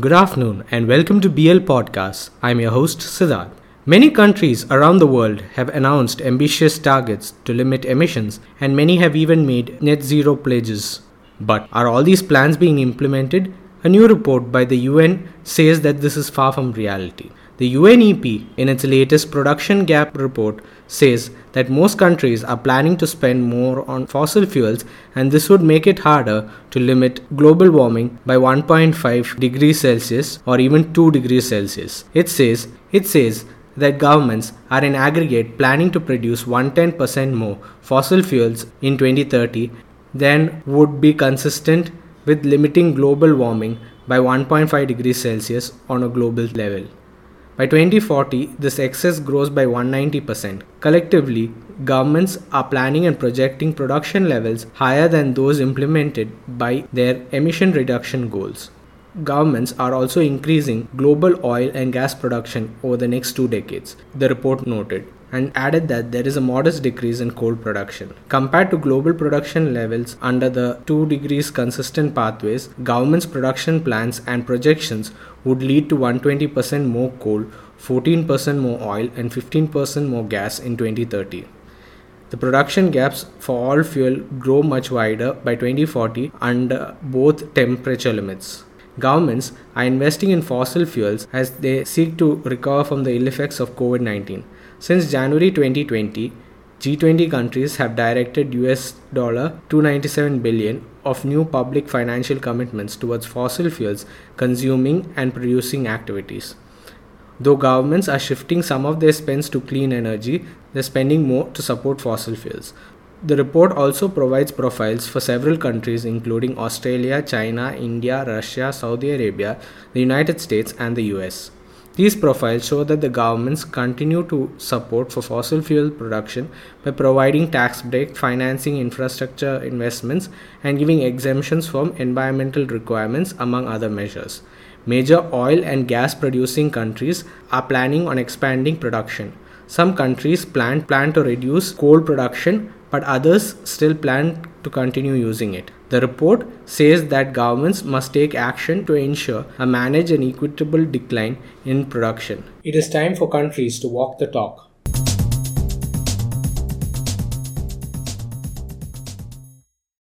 Good afternoon and welcome to BL Podcast. I'm your host Siddharth. Many countries around the world have announced ambitious targets to limit emissions and many have even made net zero pledges. But are all these plans being implemented? A new report by the UN says that this is far from reality. The UNEP, in its latest production gap report, says that most countries are planning to spend more on fossil fuels, and this would make it harder to limit global warming by 1.5 degrees Celsius or even 2 degrees Celsius. It says it says that governments are in aggregate planning to produce 110% more fossil fuels in 2030 than would be consistent with limiting global warming by 1.5 degrees Celsius on a global level. By 2040, this excess grows by 190%. Collectively, governments are planning and projecting production levels higher than those implemented by their emission reduction goals. Governments are also increasing global oil and gas production over the next two decades, the report noted and added that there is a modest decrease in coal production. Compared to global production levels under the 2 degrees consistent pathways, government's production plans and projections would lead to 120% more coal, 14% more oil, and 15% more gas in 2030. The production gaps for all fuel grow much wider by 2040 under both temperature limits. Governments are investing in fossil fuels as they seek to recover from the ill effects of COVID 19. Since January 2020, G20 countries have directed US dollar 297 billion of new public financial commitments towards fossil fuels consuming and producing activities. Though governments are shifting some of their spends to clean energy, they're spending more to support fossil fuels. The report also provides profiles for several countries including Australia, China, India, Russia, Saudi Arabia, the United States, and the US. These profiles show that the governments continue to support for fossil fuel production by providing tax break, financing infrastructure investments, and giving exemptions from environmental requirements, among other measures. Major oil and gas producing countries are planning on expanding production. Some countries plan, plan to reduce coal production, but others still plan to continue using it. The report says that governments must take action to ensure a managed and equitable decline in production. It is time for countries to walk the talk.